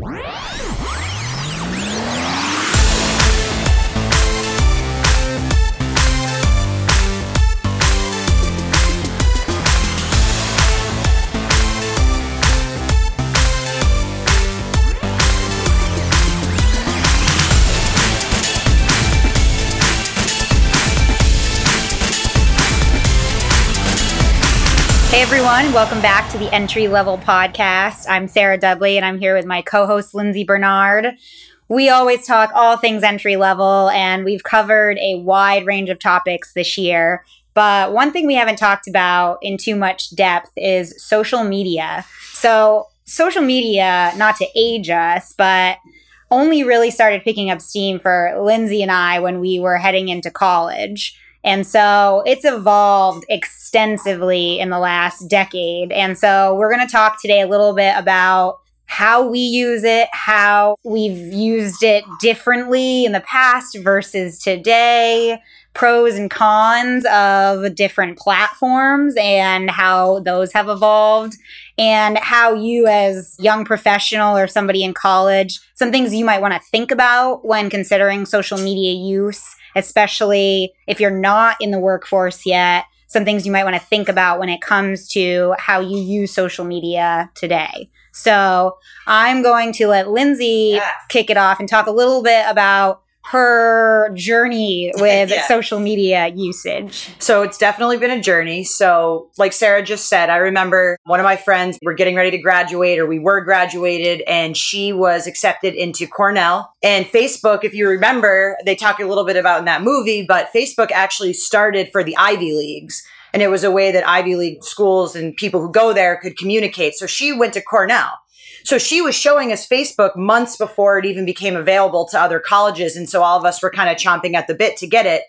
Hey everyone, welcome back to the Entry Level Podcast. I'm Sarah Dudley and I'm here with my co host Lindsay Bernard. We always talk all things entry level and we've covered a wide range of topics this year. But one thing we haven't talked about in too much depth is social media. So, social media, not to age us, but only really started picking up steam for Lindsay and I when we were heading into college. And so it's evolved extensively in the last decade. And so we're going to talk today a little bit about how we use it, how we've used it differently in the past versus today, pros and cons of different platforms and how those have evolved, and how you, as young professional or somebody in college, some things you might want to think about when considering social media use especially if you're not in the workforce yet, some things you might want to think about when it comes to how you use social media today. So I'm going to let Lindsay yeah. kick it off and talk a little bit about her journey with yeah. social media usage. So it's definitely been a journey. So, like Sarah just said, I remember one of my friends were getting ready to graduate, or we were graduated, and she was accepted into Cornell. And Facebook, if you remember, they talk a little bit about in that movie, but Facebook actually started for the Ivy Leagues. And it was a way that Ivy League schools and people who go there could communicate. So she went to Cornell. So she was showing us Facebook months before it even became available to other colleges. And so all of us were kind of chomping at the bit to get it.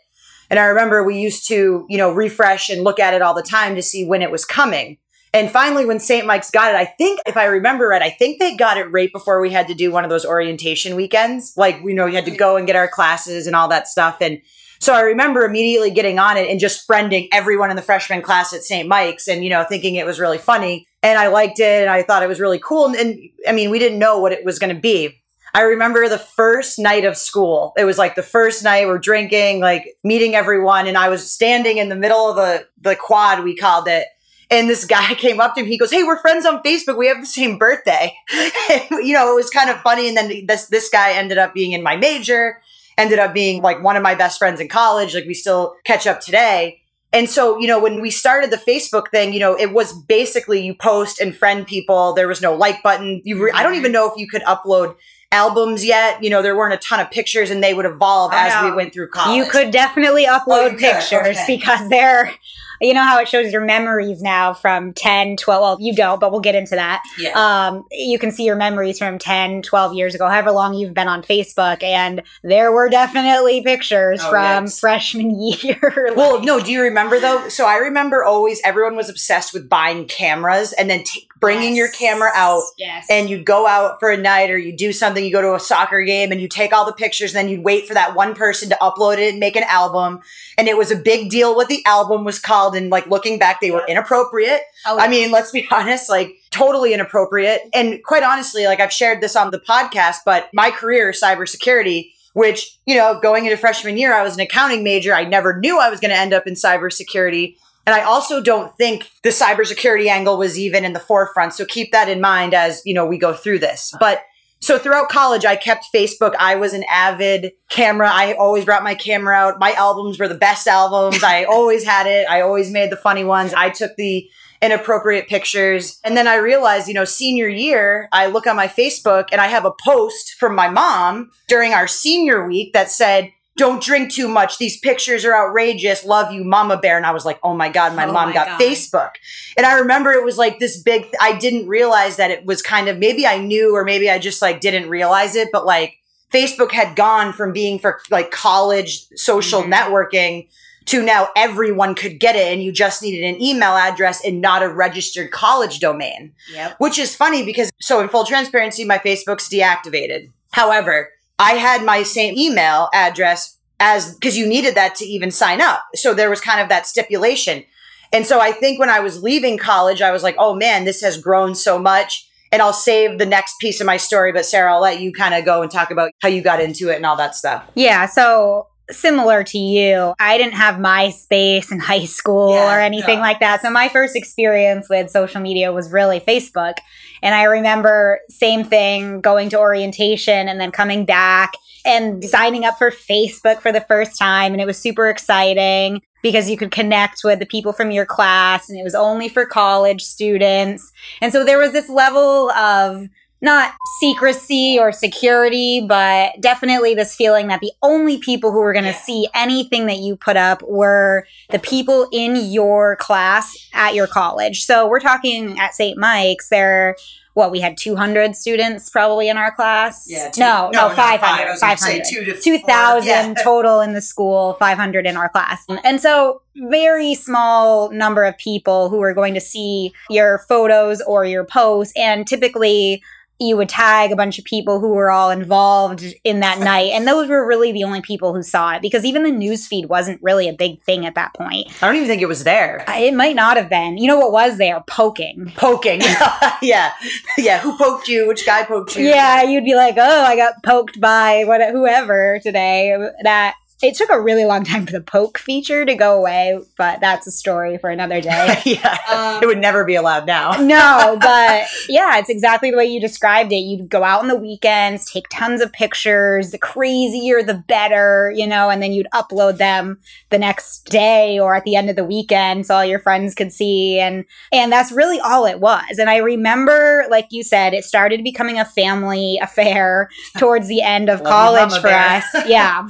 And I remember we used to, you know, refresh and look at it all the time to see when it was coming. And finally, when St. Mike's got it, I think, if I remember right, I think they got it right before we had to do one of those orientation weekends. Like, you know, we had to go and get our classes and all that stuff. And so I remember immediately getting on it and just friending everyone in the freshman class at St. Mike's and, you know, thinking it was really funny. And I liked it and I thought it was really cool. And, and I mean, we didn't know what it was going to be. I remember the first night of school. It was like the first night we're drinking, like meeting everyone. And I was standing in the middle of the, the quad, we called it. And this guy came up to me. He goes, "Hey, we're friends on Facebook. We have the same birthday." and, you know, it was kind of funny. And then this this guy ended up being in my major ended up being like one of my best friends in college. Like we still catch up today. And so, you know, when we started the Facebook thing, you know, it was basically you post and friend people. There was no like button. You, re- I don't mm-hmm. even know if you could upload albums yet. You know, there weren't a ton of pictures and they would evolve as we went through college. You could definitely upload oh, pictures okay. because they're you know how it shows your memories now from 10, 12, well, you don't, but we'll get into that. Yeah. Um, you can see your memories from 10, 12 years ago, however long you've been on Facebook. And there were definitely pictures oh, from yes. freshman year. like, well, no, do you remember though? So I remember always everyone was obsessed with buying cameras and then t- bringing yes. your camera out yes. and you'd go out for a night or you do something, you go to a soccer game and you take all the pictures, then you'd wait for that one person to upload it and make an album. And it was a big deal what the album was called. And like looking back, they were inappropriate. Oh, yeah. I mean, let's be honest, like totally inappropriate. And quite honestly, like I've shared this on the podcast, but my career, cybersecurity, which, you know, going into freshman year, I was an accounting major. I never knew I was going to end up in cybersecurity. And I also don't think the cybersecurity angle was even in the forefront. So keep that in mind as, you know, we go through this. But so throughout college, I kept Facebook. I was an avid camera. I always brought my camera out. My albums were the best albums. I always had it. I always made the funny ones. I took the inappropriate pictures. And then I realized, you know, senior year, I look on my Facebook and I have a post from my mom during our senior week that said, don't drink too much. These pictures are outrageous. Love you, Mama Bear. And I was like, oh my God, my oh mom my got God. Facebook. And I remember it was like this big, I didn't realize that it was kind of, maybe I knew or maybe I just like didn't realize it, but like Facebook had gone from being for like college social mm-hmm. networking to now everyone could get it and you just needed an email address and not a registered college domain. Yep. Which is funny because, so in full transparency, my Facebook's deactivated. However, I had my same email address as because you needed that to even sign up. So there was kind of that stipulation. And so I think when I was leaving college, I was like, oh man, this has grown so much. and I'll save the next piece of my story. But Sarah, I'll let you kind of go and talk about how you got into it and all that stuff. Yeah. So similar to you, I didn't have MySpace in high school yeah, or anything no. like that. So my first experience with social media was really Facebook. And I remember same thing going to orientation and then coming back and signing up for Facebook for the first time and it was super exciting because you could connect with the people from your class and it was only for college students. And so there was this level of not secrecy or security, but definitely this feeling that the only people who were going to yeah. see anything that you put up were the people in your class at your college. So we're talking at St. Mike's, there what we had 200 students probably in our class yeah two, no, no no 500 500 2000 yeah. total in the school 500 in our class and so very small number of people who are going to see your photos or your posts and typically you would tag a bunch of people who were all involved in that night. And those were really the only people who saw it because even the news feed wasn't really a big thing at that point. I don't even think it was there. It might not have been. You know what was there? Poking. Poking. yeah. Yeah. Who poked you? Which guy poked you? Yeah. You'd be like, oh, I got poked by what, whoever today. That it took a really long time for the poke feature to go away, but that's a story for another day. yeah. Um, it would never be allowed now. no, but yeah, it's exactly the way you described it. You'd go out on the weekends, take tons of pictures, the crazier the better, you know, and then you'd upload them the next day or at the end of the weekend so all your friends could see and and that's really all it was. And I remember like you said, it started becoming a family affair towards the end of college for us. Yeah.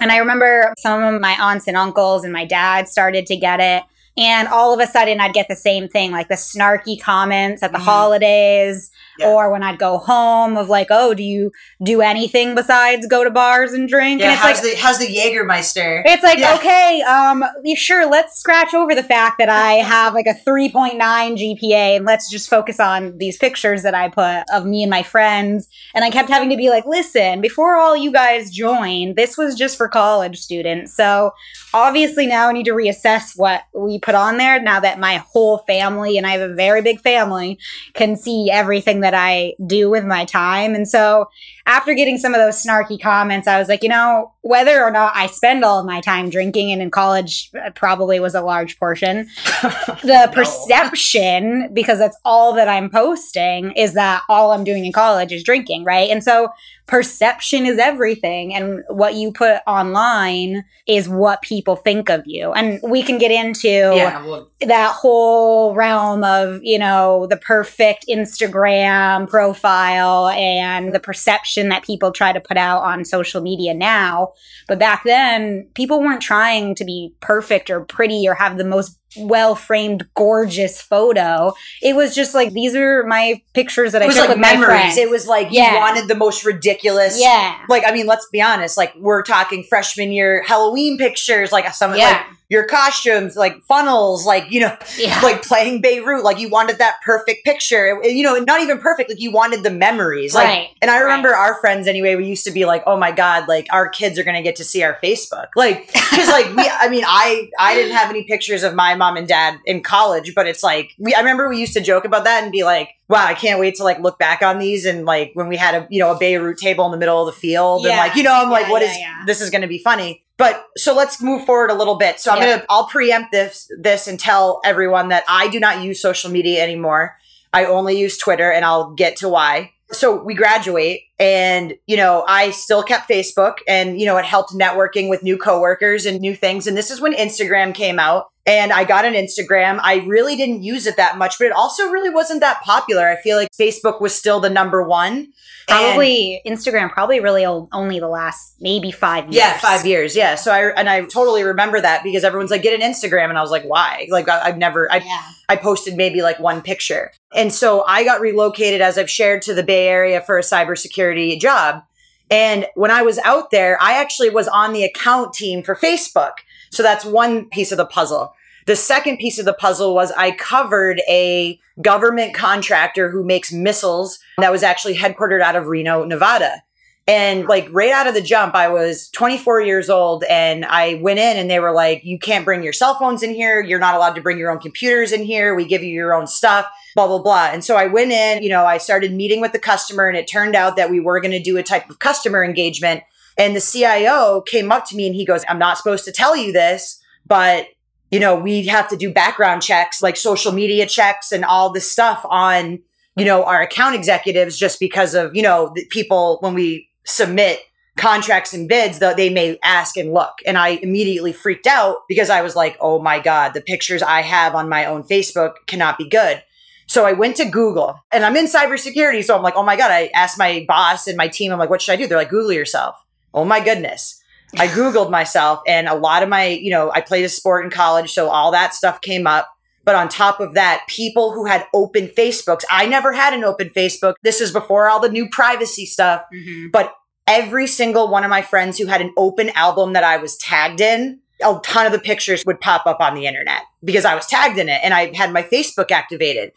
And I remember some of my aunts and uncles and my dad started to get it. And all of a sudden, I'd get the same thing, like the snarky comments at the mm-hmm. holidays, yeah. or when I'd go home of like, "Oh, do you do anything besides go to bars and drink?" Yeah, and it's how's like, the how's the Jägermeister? It's like, yeah. okay, um, sure, let's scratch over the fact that I have like a three point nine GPA, and let's just focus on these pictures that I put of me and my friends. And I kept having to be like, listen, before all you guys joined, this was just for college students. So obviously now I need to reassess what we put on there. Now that my whole family and I have a very big family can see everything that I do with my time. And so after getting some of those snarky comments, I was like, you know, whether or not I spend all of my time drinking, and in college uh, probably was a large portion, the perception, because that's all that I'm posting, is that all I'm doing in college is drinking, right? And so perception is everything and what you put online is what people think of you and we can get into yeah, well, that whole realm of you know the perfect instagram profile and the perception that people try to put out on social media now. But back then people weren't trying to be perfect or pretty or have the most well framed, gorgeous photo. It was just like these are my pictures that I took like with memories. my friends. It was like yeah. you wanted the most ridiculous. Yeah. Like I mean, let's be honest. Like we're talking freshman year Halloween pictures. Like some yeah. like your costumes, like funnels, like, you know, yeah. like playing Beirut, like you wanted that perfect picture. You know, not even perfect, like you wanted the memories. Like, right. and I remember right. our friends anyway, we used to be like, oh my God, like our kids are going to get to see our Facebook. Like, cause like we, I mean, I, I didn't have any pictures of my mom and dad in college, but it's like, we, I remember we used to joke about that and be like, wow, I can't wait to like look back on these and like when we had a, you know, a Beirut table in the middle of the field yeah. and like, you know, I'm yeah, like, what is this is going to be funny. But so let's move forward a little bit. So I'm gonna I'll preempt this this and tell everyone that I do not use social media anymore. I only use Twitter and I'll get to why. So we graduate and you know, I still kept Facebook and you know, it helped networking with new coworkers and new things. And this is when Instagram came out and I got an Instagram. I really didn't use it that much, but it also really wasn't that popular. I feel like Facebook was still the number one. Probably and, Instagram, probably really only the last maybe five years. Yeah, five years. Yeah. So I and I totally remember that because everyone's like, get an Instagram, and I was like, why? Like I, have never. I yeah. I posted maybe like one picture, and so I got relocated as I've shared to the Bay Area for a cybersecurity job. And when I was out there, I actually was on the account team for Facebook. So that's one piece of the puzzle. The second piece of the puzzle was I covered a government contractor who makes missiles that was actually headquartered out of Reno, Nevada. And like right out of the jump, I was 24 years old and I went in and they were like, you can't bring your cell phones in here. You're not allowed to bring your own computers in here. We give you your own stuff. blah, blah, blah. And so I went in, you know, I started meeting with the customer and it turned out that we were going to do a type of customer engagement. And the CIO came up to me and he goes, I'm not supposed to tell you this, but you know, we have to do background checks, like social media checks and all this stuff on, you know, our account executives just because of, you know, the people when we submit contracts and bids that they may ask and look. And I immediately freaked out because I was like, oh my God, the pictures I have on my own Facebook cannot be good. So I went to Google and I'm in cybersecurity. So I'm like, oh my God, I asked my boss and my team, I'm like, what should I do? They're like, Google yourself. Oh my goodness. I Googled myself and a lot of my, you know, I played a sport in college. So all that stuff came up. But on top of that, people who had open Facebooks, I never had an open Facebook. This is before all the new privacy stuff. Mm-hmm. But every single one of my friends who had an open album that I was tagged in, a ton of the pictures would pop up on the internet because I was tagged in it and I had my Facebook activated.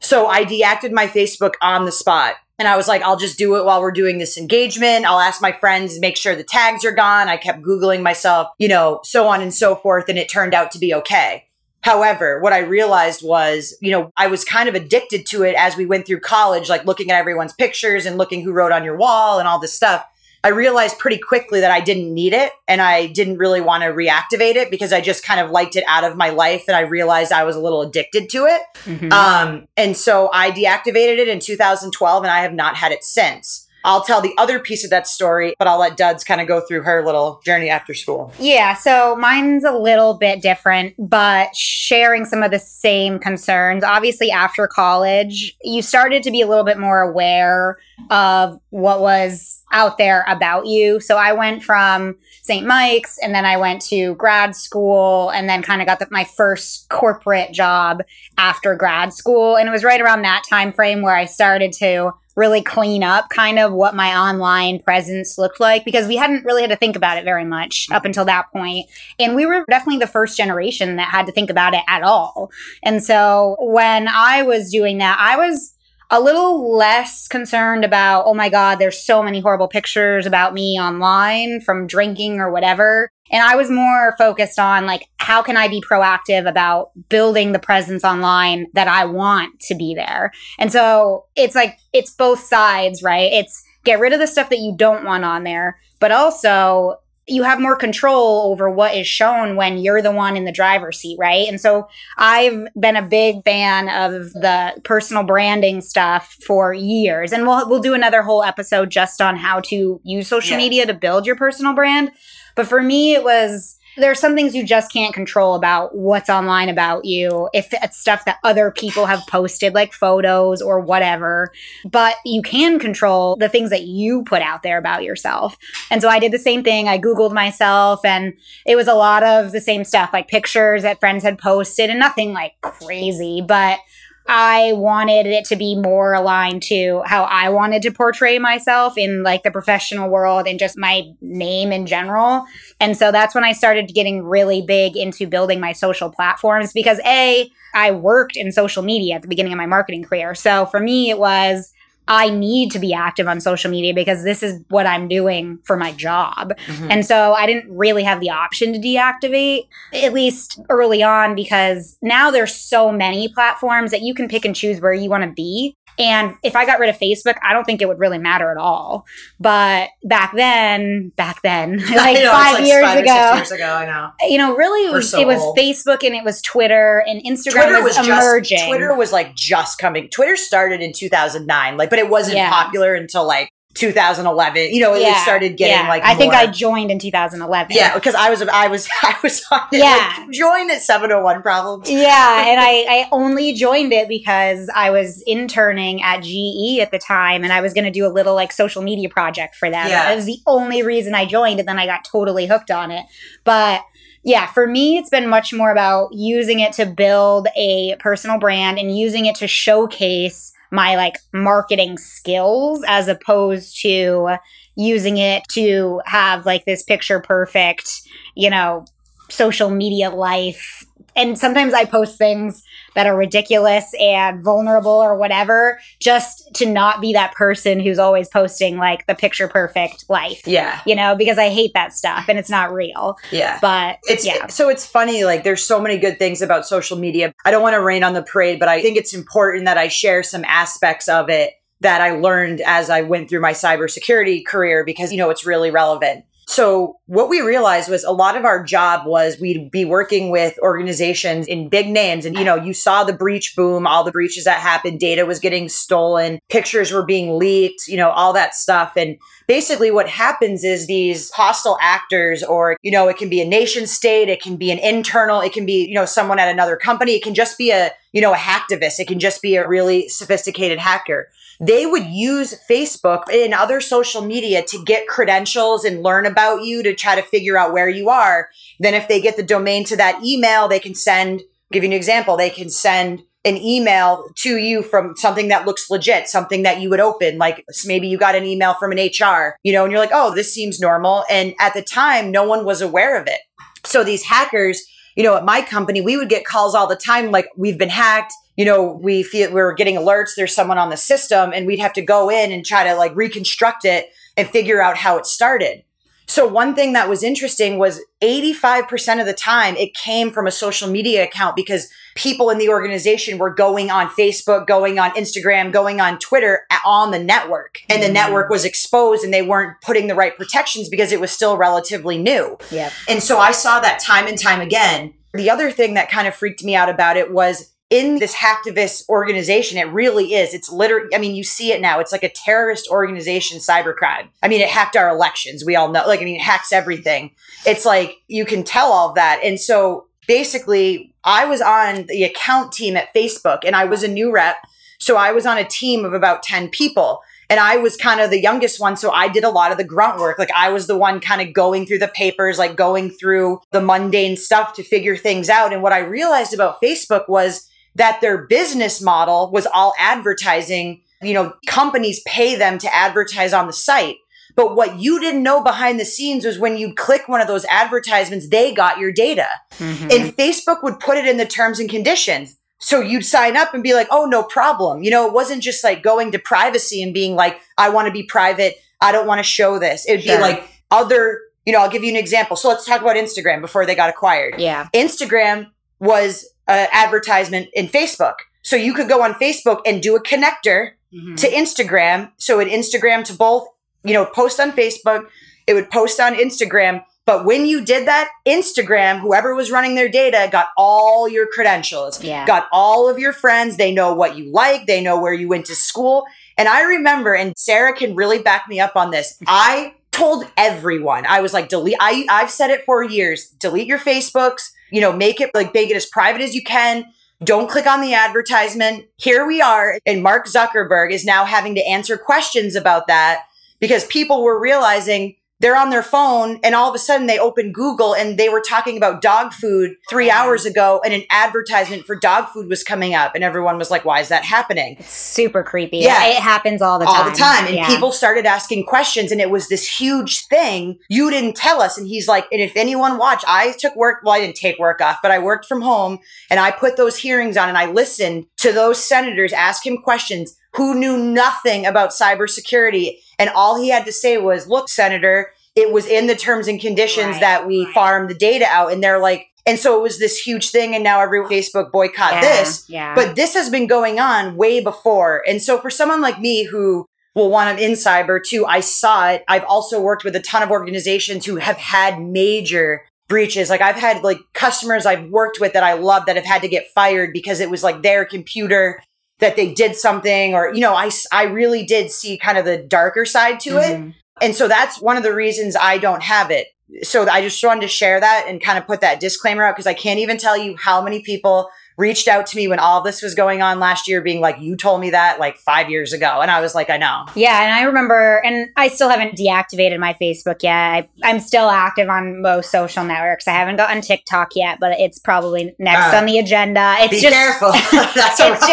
So I deactivated my Facebook on the spot. And I was like, I'll just do it while we're doing this engagement. I'll ask my friends, make sure the tags are gone. I kept Googling myself, you know, so on and so forth. And it turned out to be okay. However, what I realized was, you know, I was kind of addicted to it as we went through college, like looking at everyone's pictures and looking who wrote on your wall and all this stuff. I realized pretty quickly that I didn't need it and I didn't really want to reactivate it because I just kind of liked it out of my life and I realized I was a little addicted to it. Mm-hmm. Um, and so I deactivated it in 2012 and I have not had it since. I'll tell the other piece of that story, but I'll let Duds kind of go through her little journey after school. Yeah, so mine's a little bit different, but sharing some of the same concerns. Obviously, after college, you started to be a little bit more aware of what was out there about you. So I went from St. Mike's and then I went to grad school and then kind of got the, my first corporate job after grad school and it was right around that time frame where I started to really clean up kind of what my online presence looked like because we hadn't really had to think about it very much up until that point. And we were definitely the first generation that had to think about it at all. And so when I was doing that, I was a little less concerned about, oh my God, there's so many horrible pictures about me online from drinking or whatever. And I was more focused on like, how can I be proactive about building the presence online that I want to be there? And so it's like, it's both sides, right? It's get rid of the stuff that you don't want on there, but also you have more control over what is shown when you're the one in the driver's seat, right? And so I've been a big fan of the personal branding stuff for years. And we'll we'll do another whole episode just on how to use social yeah. media to build your personal brand. But for me it was there's some things you just can't control about what's online about you. If it's stuff that other people have posted like photos or whatever. But you can control the things that you put out there about yourself. And so i did the same thing. I googled myself and it was a lot of the same stuff like pictures that friends had posted and nothing like crazy but I wanted it to be more aligned to how I wanted to portray myself in like the professional world and just my name in general. And so that's when I started getting really big into building my social platforms because A, I worked in social media at the beginning of my marketing career. So for me, it was I need to be active on social media because this is what I'm doing for my job. Mm-hmm. And so I didn't really have the option to deactivate, at least early on, because now there's so many platforms that you can pick and choose where you want to be. And if I got rid of Facebook, I don't think it would really matter at all. But back then, back then, like know, five like years five ago, years ago, I know. You know, really, it was, so it was Facebook and it was Twitter and Instagram Twitter was, was emerging. Just, Twitter was like just coming. Twitter started in 2009, like, but it wasn't yeah. popular until like 2011. You know, yeah, it started getting yeah. like. I think I joined in 2011. Yeah, because I was I was I was on it, yeah like, joined at 701 problems. Yeah, and I I only joined it because I was interning at GE at the time, and I was going to do a little like social media project for them. Yeah, it was the only reason I joined, and then I got totally hooked on it. But yeah, for me, it's been much more about using it to build a personal brand and using it to showcase my like marketing skills as opposed to using it to have like this picture perfect, you know, social media life And sometimes I post things that are ridiculous and vulnerable or whatever, just to not be that person who's always posting like the picture perfect life. Yeah. You know, because I hate that stuff and it's not real. Yeah. But it's yeah. so it's funny, like there's so many good things about social media. I don't want to rain on the parade, but I think it's important that I share some aspects of it that I learned as I went through my cybersecurity career because, you know, it's really relevant. So what we realized was a lot of our job was we'd be working with organizations in big names. And, you know, you saw the breach boom, all the breaches that happened, data was getting stolen, pictures were being leaked, you know, all that stuff. And basically what happens is these hostile actors, or, you know, it can be a nation state, it can be an internal, it can be, you know, someone at another company, it can just be a, you know, a hacktivist, it can just be a really sophisticated hacker they would use Facebook and other social media to get credentials and learn about you to try to figure out where you are. Then if they get the domain to that email, they can send, give you an example, they can send an email to you from something that looks legit, something that you would open. Like maybe you got an email from an HR, you know, and you're like, oh, this seems normal. And at the time, no one was aware of it. So these hackers, you know, at my company, we would get calls all the time like, we've been hacked you know, we feel we're getting alerts, there's someone on the system, and we'd have to go in and try to like reconstruct it and figure out how it started. So, one thing that was interesting was 85% of the time it came from a social media account because people in the organization were going on Facebook, going on Instagram, going on Twitter on the network. And the mm. network was exposed and they weren't putting the right protections because it was still relatively new. Yeah. And so I saw that time and time again. The other thing that kind of freaked me out about it was in this hacktivist organization, it really is. It's literally, I mean, you see it now. It's like a terrorist organization, cybercrime. I mean, it hacked our elections. We all know, like, I mean, it hacks everything. It's like you can tell all of that. And so basically, I was on the account team at Facebook and I was a new rep. So I was on a team of about 10 people. And I was kind of the youngest one. So I did a lot of the grunt work. Like I was the one kind of going through the papers, like going through the mundane stuff to figure things out. And what I realized about Facebook was that their business model was all advertising. You know, companies pay them to advertise on the site. But what you didn't know behind the scenes was when you click one of those advertisements, they got your data. Mm-hmm. And Facebook would put it in the terms and conditions. So you'd sign up and be like, oh, no problem. You know, it wasn't just like going to privacy and being like, I want to be private. I don't want to show this. It'd sure. be like other, you know, I'll give you an example. So let's talk about Instagram before they got acquired. Yeah. Instagram was uh, advertisement in Facebook. So you could go on Facebook and do a connector mm-hmm. to Instagram. So it Instagram to both, you know, post on Facebook, it would post on Instagram. But when you did that, Instagram, whoever was running their data, got all your credentials, yeah. got all of your friends. They know what you like, they know where you went to school. And I remember, and Sarah can really back me up on this. I told everyone, I was like, delete, I, I've said it for years delete your Facebooks, you know, make it like make it as private as you can. Don't click on the advertisement. Here we are. And Mark Zuckerberg is now having to answer questions about that because people were realizing they're on their phone and all of a sudden they open Google and they were talking about dog food three uh-huh. hours ago and an advertisement for dog food was coming up and everyone was like, why is that happening? It's super creepy. Yeah. It happens all the time. All the time. And yeah. people started asking questions and it was this huge thing. You didn't tell us. And he's like, and if anyone watched, I took work, well, I didn't take work off, but I worked from home and I put those hearings on and I listened to those senators ask him questions who knew nothing about cybersecurity. And all he had to say was, look, Senator, it was in the terms and conditions right, that we right. farmed the data out. And they're like, and so it was this huge thing. And now every Facebook boycott yeah, this. Yeah. But this has been going on way before. And so for someone like me who will want in cyber too, I saw it. I've also worked with a ton of organizations who have had major breaches. Like I've had like customers I've worked with that I love that have had to get fired because it was like their computer that they did something or you know I I really did see kind of the darker side to mm-hmm. it. And so that's one of the reasons I don't have it. So I just wanted to share that and kind of put that disclaimer out because I can't even tell you how many people reached out to me when all this was going on last year, being like, You told me that like five years ago. And I was like, I know. Yeah. And I remember, and I still haven't deactivated my Facebook yet. I, am still active on most social networks. I haven't gotten TikTok yet, but it's probably next uh, on the agenda. It's be just, careful. That's it's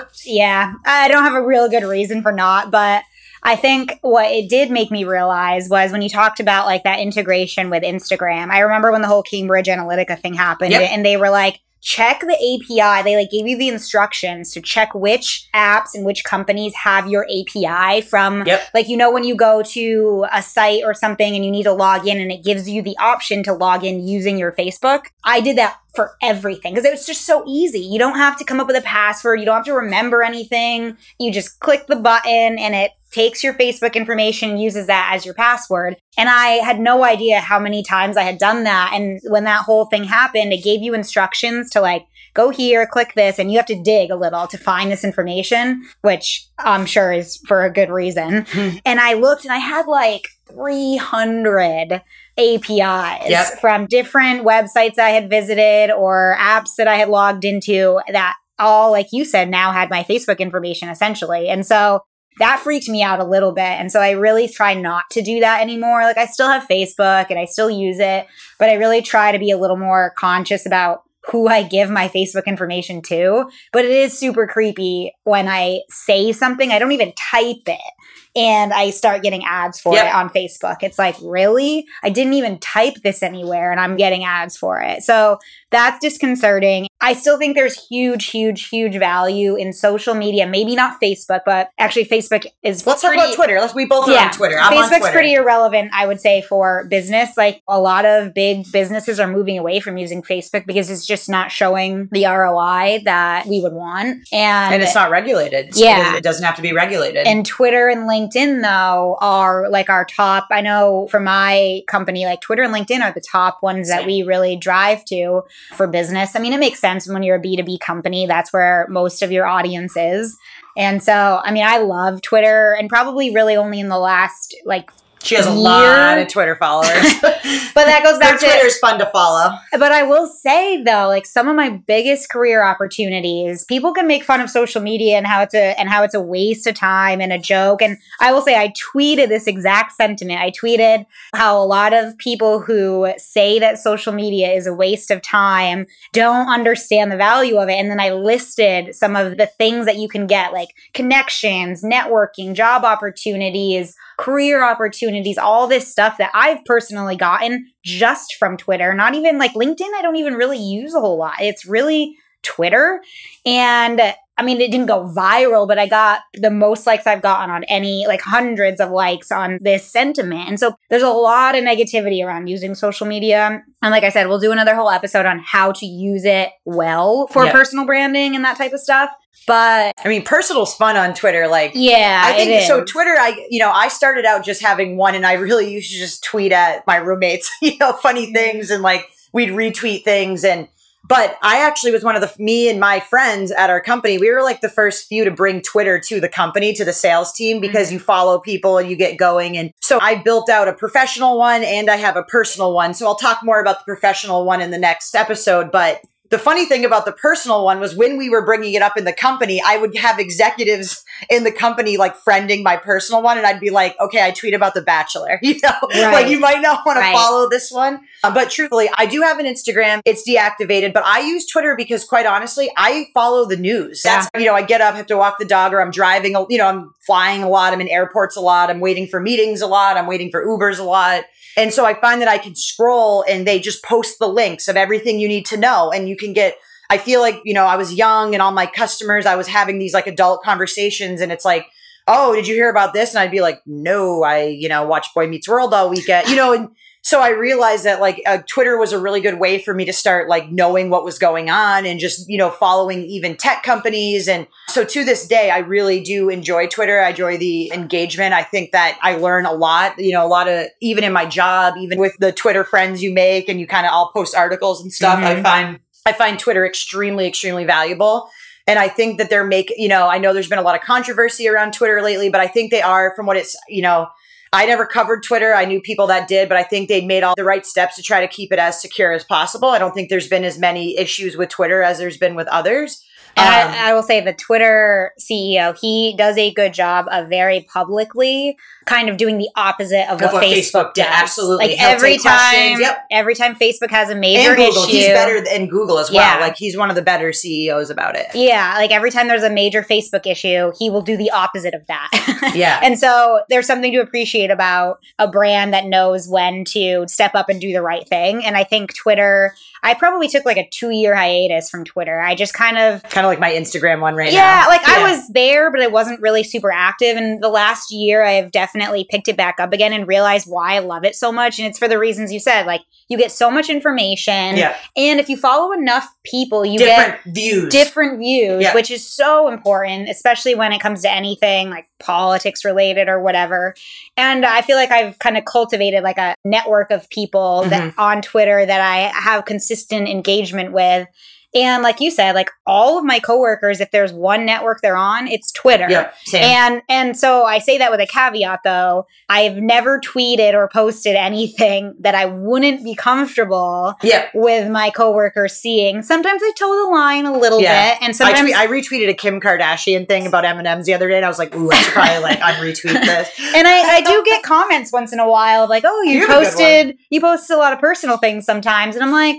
just, yeah. I don't have a real good reason for not, but I think what it did make me realize was when you talked about like that integration with Instagram. I remember when the whole Cambridge Analytica thing happened yep. and they were like, check the API. They like gave you the instructions to check which apps and which companies have your API from yep. like you know when you go to a site or something and you need to log in and it gives you the option to log in using your Facebook. I did that for everything because it was just so easy. You don't have to come up with a password, you don't have to remember anything. You just click the button and it takes your Facebook information, uses that as your password. And I had no idea how many times I had done that. And when that whole thing happened, it gave you instructions to like, go here, click this, and you have to dig a little to find this information, which I'm sure is for a good reason. Hmm. and I looked and I had like 300 APIs yep. from different websites I had visited or apps that I had logged into that all, like you said, now had my Facebook information essentially. And so that freaked me out a little bit. And so I really try not to do that anymore. Like I still have Facebook and I still use it, but I really try to be a little more conscious about who I give my Facebook information to. But it is super creepy when I say something, I don't even type it and I start getting ads for yep. it on Facebook. It's like, really? I didn't even type this anywhere and I'm getting ads for it. So that's disconcerting. I still think there's huge, huge, huge value in social media. Maybe not Facebook, but actually Facebook is. Let's pretty, talk about Twitter. Let's we both yeah, on Twitter. I'm Facebook's on Twitter. pretty irrelevant, I would say, for business. Like a lot of big businesses are moving away from using Facebook because it's just not showing the ROI that we would want, and and it's not regulated. Yeah, it doesn't have to be regulated. And Twitter and LinkedIn though are like our top. I know for my company, like Twitter and LinkedIn are the top ones that we really drive to for business. I mean, it makes sense when you're a B2B company, that's where most of your audience is. And so, I mean, I love Twitter and probably really only in the last like she has a year. lot of Twitter followers. but that goes back to Twitter's fun to follow. But I will say though, like some of my biggest career opportunities, people can make fun of social media and how it's a and how it's a waste of time and a joke. And I will say I tweeted this exact sentiment. I tweeted how a lot of people who say that social media is a waste of time don't understand the value of it. And then I listed some of the things that you can get, like connections, networking, job opportunities, career opportunities, all this stuff that I've personally gotten just from Twitter. Not even like LinkedIn, I don't even really use a whole lot. It's really Twitter. And I mean, it didn't go viral, but I got the most likes I've gotten on any, like hundreds of likes on this sentiment. And so there's a lot of negativity around using social media. And like I said, we'll do another whole episode on how to use it well for yep. personal branding and that type of stuff. But I mean, personal's fun on Twitter. Like, yeah, I think so. Twitter, I, you know, I started out just having one and I really used to just tweet at my roommates, you know, funny things and like we'd retweet things and, but I actually was one of the me and my friends at our company. We were like the first few to bring Twitter to the company to the sales team because mm-hmm. you follow people and you get going. And so I built out a professional one and I have a personal one. So I'll talk more about the professional one in the next episode. But the funny thing about the personal one was when we were bringing it up in the company, I would have executives in the company like friending my personal one, and I'd be like, "Okay, I tweet about The Bachelor." You know, right. like you might not want right. to follow this one, uh, but truthfully, I do have an Instagram. It's deactivated, but I use Twitter because, quite honestly, I follow the news. Yeah. That's you know, I get up, have to walk the dog, or I'm driving. You know, I'm flying a lot. I'm in airports a lot. I'm waiting for meetings a lot. I'm waiting for Ubers a lot. And so I find that I can scroll and they just post the links of everything you need to know. And you can get, I feel like, you know, I was young and all my customers, I was having these like adult conversations and it's like, oh, did you hear about this? And I'd be like, no, I, you know, watch Boy Meets World all weekend, you know, and so I realized that like uh, Twitter was a really good way for me to start like knowing what was going on and just, you know, following even tech companies. And so to this day, I really do enjoy Twitter. I enjoy the engagement. I think that I learn a lot, you know, a lot of even in my job, even with the Twitter friends you make and you kind of all post articles and stuff. Mm-hmm. I find, I find Twitter extremely, extremely valuable. And I think that they're making, you know, I know there's been a lot of controversy around Twitter lately, but I think they are from what it's, you know, I never covered Twitter. I knew people that did, but I think they made all the right steps to try to keep it as secure as possible. I don't think there's been as many issues with Twitter as there's been with others. And um, I, I, will say the Twitter CEO, he does a good job of very publicly kind of doing the opposite of, of what, what, Facebook, Facebook does. Absolutely. Like He'll every time, yep. every time Facebook has a major and Google. issue, he's better than Google as well. Yeah. Like he's one of the better CEOs about it. Yeah. Like every time there's a major Facebook issue, he will do the opposite of that. yeah. And so there's something to appreciate about a brand that knows when to step up and do the right thing. And I think Twitter, I probably took like a two year hiatus from Twitter. I just kind of kind of like my Instagram one right yeah, now. Like yeah, I was there, but I wasn't really super active. And the last year, I have definitely picked it back up again and realized why I love it so much. And it's for the reasons you said. Like you get so much information, yeah. and if you follow enough people, you different get views, different views, yeah. which is so important, especially when it comes to anything like politics related or whatever. And I feel like I've kind of cultivated like a network of people mm-hmm. that on Twitter that I have consistent engagement with. And like you said, like all of my coworkers, if there's one network they're on, it's Twitter. Yeah, same. And and so I say that with a caveat though. I've never tweeted or posted anything that I wouldn't be comfortable yeah. with my coworkers seeing. Sometimes I toe the line a little yeah. bit. And sometimes I, tweet, I, retweeted a Kim Kardashian thing about M&M's the other day and I was like, ooh, I should probably like unretweet this. and I, I do get comments once in a while of like, oh, you, you posted you posted a lot of personal things sometimes. And I'm like,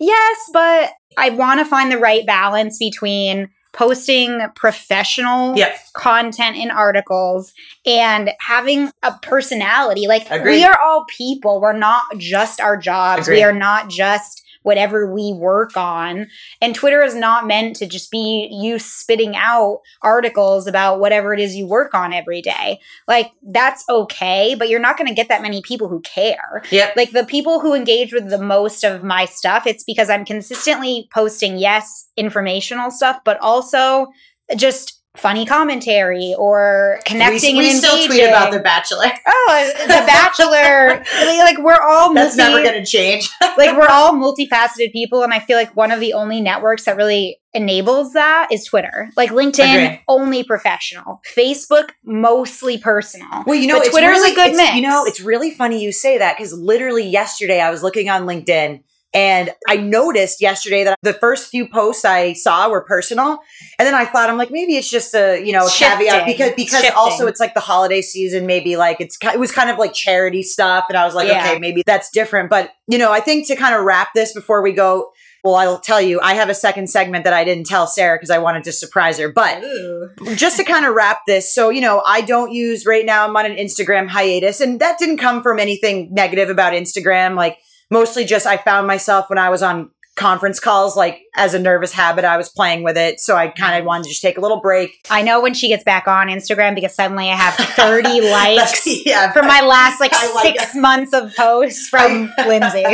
Yes, but I want to find the right balance between posting professional yep. content in articles and having a personality. Like Agreed. we are all people. We're not just our jobs. Agreed. We are not just whatever we work on. And Twitter is not meant to just be you spitting out articles about whatever it is you work on every day. Like that's okay, but you're not going to get that many people who care. Yep. Like the people who engage with the most of my stuff, it's because I'm consistently posting yes, informational stuff, but also just funny commentary or connecting. We, we still tweet about The Bachelor. Oh, uh, The Bachelor! like we're all that's multi, never going to change. like we're all multifaceted people, and I feel like one of the only networks that really enables that is Twitter. Like LinkedIn, Agreed. only professional. Facebook, mostly personal. Well, you know, Twitter really, is a good mix. You know, it's really funny you say that because literally yesterday I was looking on LinkedIn and I noticed yesterday that the first few posts I saw were personal. And then I thought, I'm like, maybe it's just a, you know, caveat because, because Shifting. also it's like the holiday season, maybe like it's, it was kind of like charity stuff. And I was like, yeah. okay, maybe that's different. But, you know, I think to kind of wrap this before we go, well, I'll tell you, I have a second segment that I didn't tell Sarah because I wanted to surprise her. But Ooh. just to kind of wrap this, so, you know, I don't use right now, I'm on an Instagram hiatus, and that didn't come from anything negative about Instagram. Like, mostly just I found myself when I was on conference calls like as a nervous habit i was playing with it. So i kind of wanted to just take a little break. I know when she gets back on instagram because suddenly i have 30 likes yeah, from my last like, like six it. months of posts from lindsay.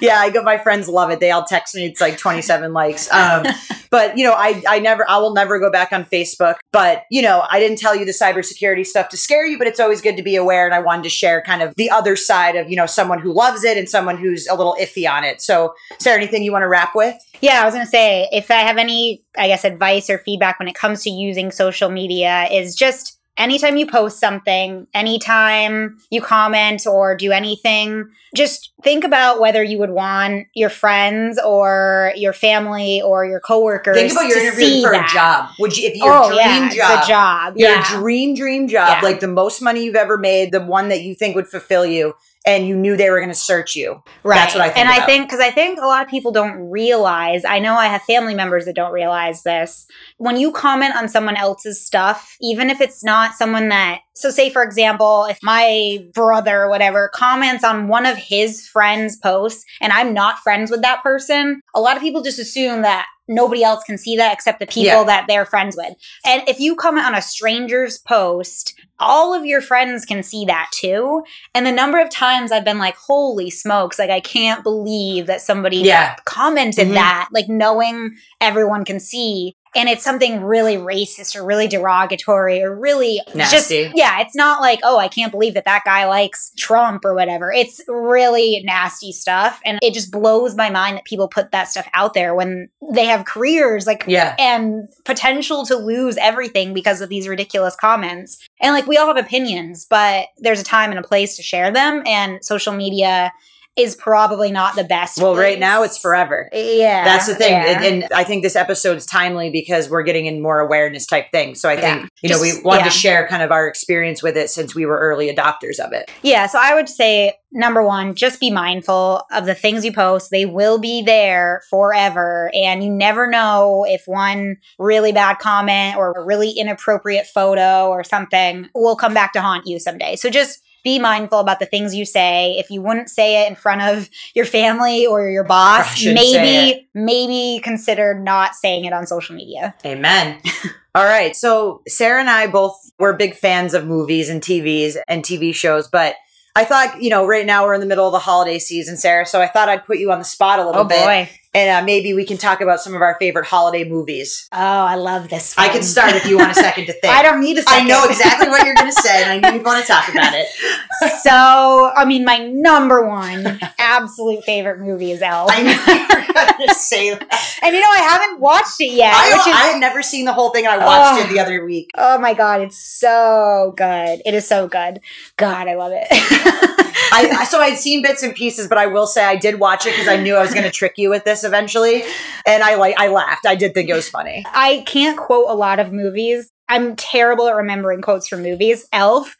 Yeah i go my friends love it. They all text me it's like 27 likes. Um, but you know i i never i will never go back on facebook. But you know i didn't tell you the cybersecurity stuff to scare you but it's always good to be aware and i wanted to share kind of the other side of you know someone who loves it and someone who's a little iffy on it. So sarah anything you want to wrap with? Yeah, I was going to say if I have any, I guess, advice or feedback when it comes to using social media, is just anytime you post something, anytime you comment or do anything, just think about whether you would want your friends or your family or your coworkers. Think about your interview for that. a job. Would you, if your oh, dream yeah, job, the job, your yeah. dream dream job, yeah. like the most money you've ever made, the one that you think would fulfill you, and you knew they were going to search you. Right. That's what I think. And about. I think because I think a lot of people don't realize. I know I have family members that don't realize this. When you comment on someone else's stuff, even if it's not someone that, so say for example, if my brother or whatever comments on one of his friends' posts, and I'm not friends with that person, a lot of people just assume that nobody else can see that except the people yeah. that they're friends with. And if you comment on a stranger's post, all of your friends can see that too. And the number of times I've been like, holy smokes, like I can't believe that somebody yeah. commented mm-hmm. that, like knowing everyone can see and it's something really racist or really derogatory or really nasty. Just, yeah, it's not like, oh, I can't believe that that guy likes Trump or whatever. It's really nasty stuff. And it just blows my mind that people put that stuff out there when they have careers like, yeah. and potential to lose everything because of these ridiculous comments. And like, we all have opinions, but there's a time and a place to share them. And social media is probably not the best. Well, place. right now it's forever. Yeah. That's the thing. Yeah. And, and, I think this episode is timely because we're getting in more awareness type things. So I think, yeah. you Just, know, we wanted yeah. to share kind of our experience with it since we were early adopters of it. Yeah. So I would say number one, just be mindful of the things you post. They will be there forever. And you never know if one really bad comment or a really inappropriate photo or something will come back to haunt you someday. So just be mindful about the things you say. If you wouldn't say it in front of your family or your boss, maybe maybe consider not saying it on social media. Amen. All right. So Sarah and I both were big fans of movies and TVs and TV shows, but I thought, you know, right now we're in the middle of the holiday season, Sarah. So I thought I'd put you on the spot a little oh, bit. Boy and uh, maybe we can talk about some of our favorite holiday movies. Oh, I love this. One. I can start if you want a second to think. I don't need a second. I know exactly what you're going to say, and I know you want to talk about it. so, I mean, my number one absolute favorite movie is Elf. I knew you were going to say that. And you know, I haven't watched it yet. I, is, I had never seen the whole thing. I watched oh, it the other week. Oh my god, it's so good! It is so good. God, I love it. I so I'd seen bits and pieces, but I will say I did watch it because I knew I was going to trick you with this eventually, and I like I laughed. I did think it was funny. I can't quote a lot of movies. I'm terrible at remembering quotes from movies. Elf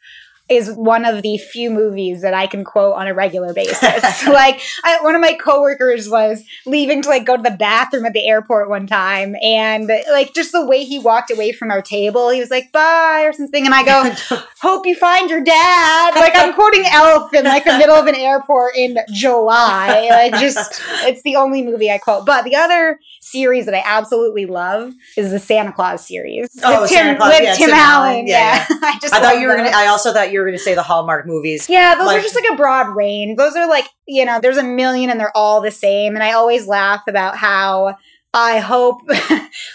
is one of the few movies that I can quote on a regular basis. like I, one of my coworkers was leaving to like go to the bathroom at the airport one time, and like just the way he walked away from our table, he was like "bye" or something, and I go, "Hope you find your dad." Like I'm quoting Elf in like the middle of an airport in July. Like just it's the only movie I quote. But the other series that I absolutely love is the Santa Clause series. Oh, with Tim, Santa Clause, with yeah, Tim, Tim Allen. Allen. Yeah, yeah. I just I thought you were those. gonna. I also thought you were gonna say the Hallmark movies. Yeah, those like, are just like a broad range. Those are like you know, there's a million and they're all the same. And I always laugh about how I hope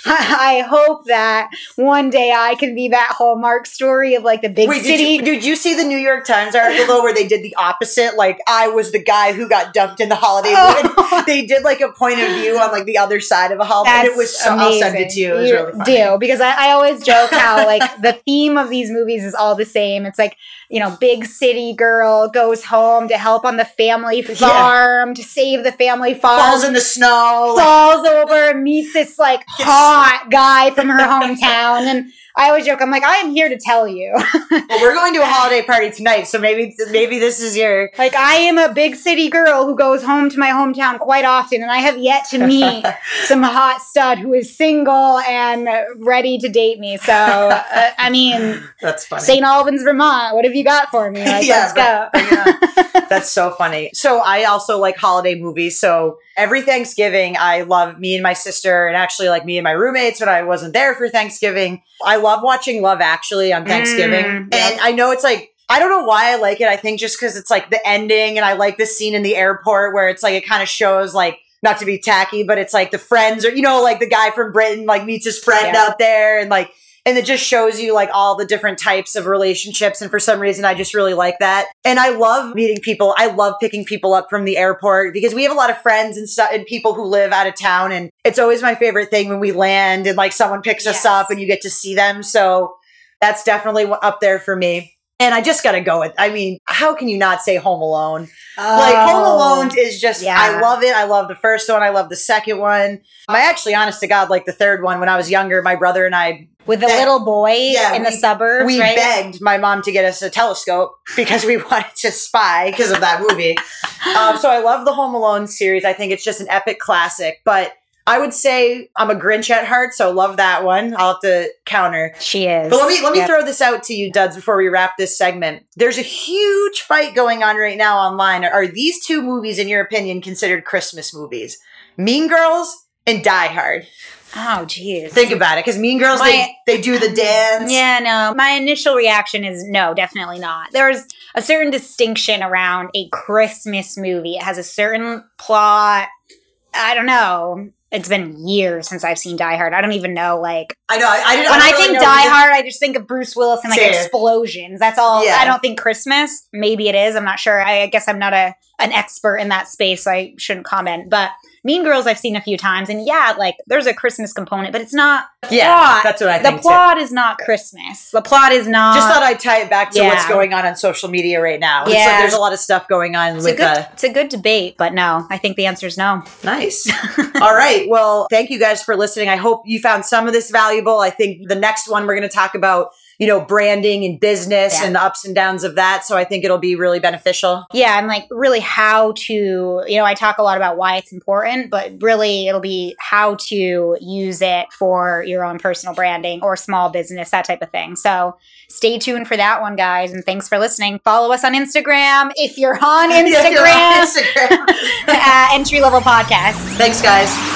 I hope that one day I can be that Hallmark story of like the big Wait, city. Did you, did you see the New York Times article though where they did the opposite? Like I was the guy who got dumped in the holiday oh. They did like a point of view on like the other side of a holiday. That's it was so amazing. I'll send it to you. It was you really funny. Do because I, I always joke how like the theme of these movies is all the same. It's like you know, big city girl goes home to help on the family farm, yeah. to save the family farm. Falls in the snow. Falls over and meets this like hot guy from her hometown. And I always joke, I'm like, I am here to tell you. well, we're going to a holiday party tonight, so maybe maybe this is your like I am a big city girl who goes home to my hometown quite often, and I have yet to meet some hot stud who is single and ready to date me. So uh, I mean, that's funny. St. Albans, Vermont. What have you got for me? Like, yeah, let's go. yeah. That's so funny. So I also like holiday movies. So every Thanksgiving, I love me and my sister, and actually like me and my roommates when I wasn't there for Thanksgiving. I love watching Love Actually on Thanksgiving. Mm, and I know it's like, I don't know why I like it. I think just because it's like the ending, and I like the scene in the airport where it's like it kind of shows like not to be tacky, but it's like the friends or you know like the guy from Britain like meets his friend yeah. out there and like and it just shows you like all the different types of relationships and for some reason i just really like that and i love meeting people i love picking people up from the airport because we have a lot of friends and stuff and people who live out of town and it's always my favorite thing when we land and like someone picks yes. us up and you get to see them so that's definitely up there for me and I just got to go with, I mean, how can you not say Home Alone? Oh, like, Home oh, Alone is just, yeah. I love it. I love the first one. I love the second one. I actually, honest to God, like the third one when I was younger, my brother and I with a little boy yeah, in we, the suburbs. We right? begged my mom to get us a telescope because we wanted to spy because of that movie. um, so I love the Home Alone series. I think it's just an epic classic. But I would say I'm a Grinch at heart, so love that one. I'll have to counter. She is. But let me let me yep. throw this out to you, Duds, before we wrap this segment. There's a huge fight going on right now online. Are these two movies, in your opinion, considered Christmas movies? Mean Girls and Die Hard. Oh, geez. Think about it, because Mean Girls my, they they do the dance. Yeah, no. My initial reaction is no, definitely not. There's a certain distinction around a Christmas movie. It has a certain plot. I don't know. It's been years since I've seen Die Hard. I don't even know. Like, I know. I, I didn't. When I, I think Die Hard, I just think of Bruce Willis and like Same. explosions. That's all. Yeah. I don't think Christmas. Maybe it is. I'm not sure. I, I guess I'm not a an expert in that space, so I shouldn't comment. But Mean Girls I've seen a few times, and yeah, like there's a Christmas component, but it's not. Yeah, plot. that's what I think. The plot too. is not Christmas. The plot is not. Just thought I'd tie it back to yeah. what's going on on social media right now. Yeah. like there's a lot of stuff going on it's a with good. uh, it's a good debate, but no, I think the answer is no. Nice. All right. Well, thank you guys for listening. I hope you found some of this valuable. I think the next one we're going to talk about, you know, branding and business Yeah. and the ups and downs of that. So I think it'll be really beneficial. Yeah, and like really how to, you know, I talk a lot about why it's important, but really it'll be how to use it for your own personal branding or small business, that type of thing. So stay tuned for that one, guys. And thanks for listening. Follow us on Instagram if you're on Yeah, you're on Instagram Instagram. Entry Level Podcast. Thanks, guys.